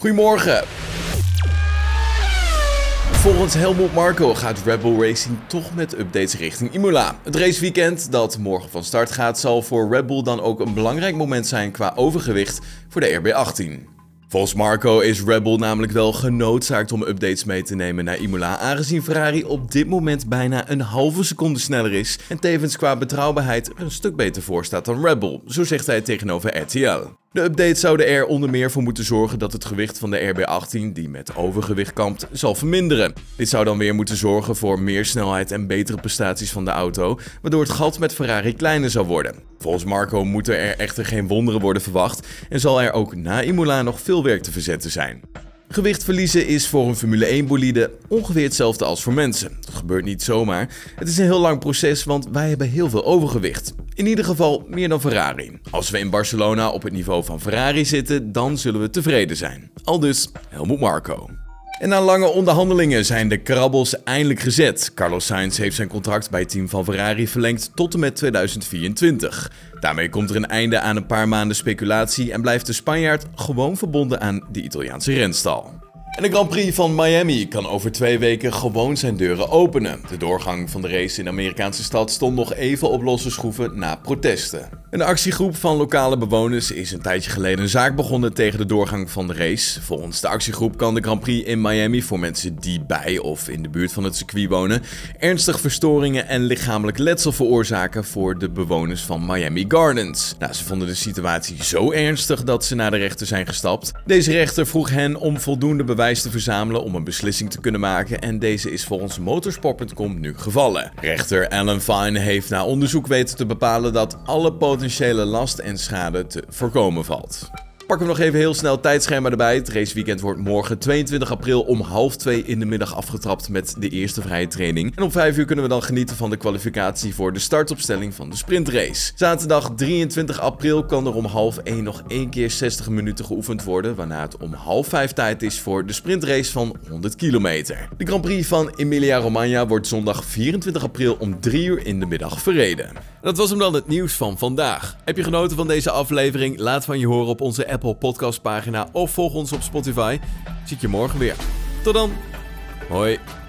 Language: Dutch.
Goedemorgen. Volgens Helmut Marko gaat Red Bull Racing toch met updates richting Imola. Het raceweekend dat morgen van start gaat zal voor Red Bull dan ook een belangrijk moment zijn qua overgewicht voor de RB18. Volgens Marco is Red Bull namelijk wel genoodzaakt om updates mee te nemen naar Imola, aangezien Ferrari op dit moment bijna een halve seconde sneller is en tevens qua betrouwbaarheid een stuk beter voor staat dan Red Bull, zo zegt hij tegenover RTL. De updates zouden er onder meer voor moeten zorgen dat het gewicht van de RB18, die met overgewicht kampt, zal verminderen. Dit zou dan weer moeten zorgen voor meer snelheid en betere prestaties van de auto, waardoor het gat met Ferrari kleiner zal worden. Volgens Marco moeten er echter geen wonderen worden verwacht en zal er ook na Imola nog veel werk te verzetten zijn. Gewicht verliezen is voor een Formule 1 bolide ongeveer hetzelfde als voor mensen. Dat gebeurt niet zomaar. Het is een heel lang proces, want wij hebben heel veel overgewicht. In ieder geval meer dan Ferrari. Als we in Barcelona op het niveau van Ferrari zitten, dan zullen we tevreden zijn. Al dus Helmut Marco. En na lange onderhandelingen zijn de krabbels eindelijk gezet. Carlos Sainz heeft zijn contract bij het team van Ferrari verlengd tot en met 2024. Daarmee komt er een einde aan een paar maanden speculatie en blijft de Spanjaard gewoon verbonden aan de Italiaanse renstal. En de Grand Prix van Miami kan over twee weken gewoon zijn deuren openen. De doorgang van de race in de Amerikaanse stad stond nog even op losse schroeven na protesten. Een actiegroep van lokale bewoners is een tijdje geleden een zaak begonnen tegen de doorgang van de race. Volgens de actiegroep kan de Grand Prix in Miami voor mensen die bij of in de buurt van het circuit wonen ernstig verstoringen en lichamelijk letsel veroorzaken voor de bewoners van Miami Gardens. Nou, ze vonden de situatie zo ernstig dat ze naar de rechter zijn gestapt. Deze rechter vroeg hen om voldoende bewijs te verzamelen om een beslissing te kunnen maken en deze is volgens motorsport.com nu gevallen. Rechter Alan Fine heeft na onderzoek weten te bepalen dat alle potentiële last en schade te voorkomen valt. Pakken we nog even heel snel tijdschema erbij. Het raceweekend wordt morgen 22 april om half 2 in de middag afgetrapt met de eerste vrije training. En om 5 uur kunnen we dan genieten van de kwalificatie voor de startopstelling van de sprintrace. Zaterdag 23 april kan er om half 1 nog één keer 60 minuten geoefend worden, waarna het om half 5 tijd is voor de sprintrace van 100 kilometer. De Grand Prix van Emilia-Romagna wordt zondag 24 april om 3 uur in de middag verreden. Dat was hem dan het nieuws van vandaag. Heb je genoten van deze aflevering? Laat van je horen op onze Apple Podcast pagina of volg ons op Spotify. Zie ik je morgen weer. Tot dan. Hoi.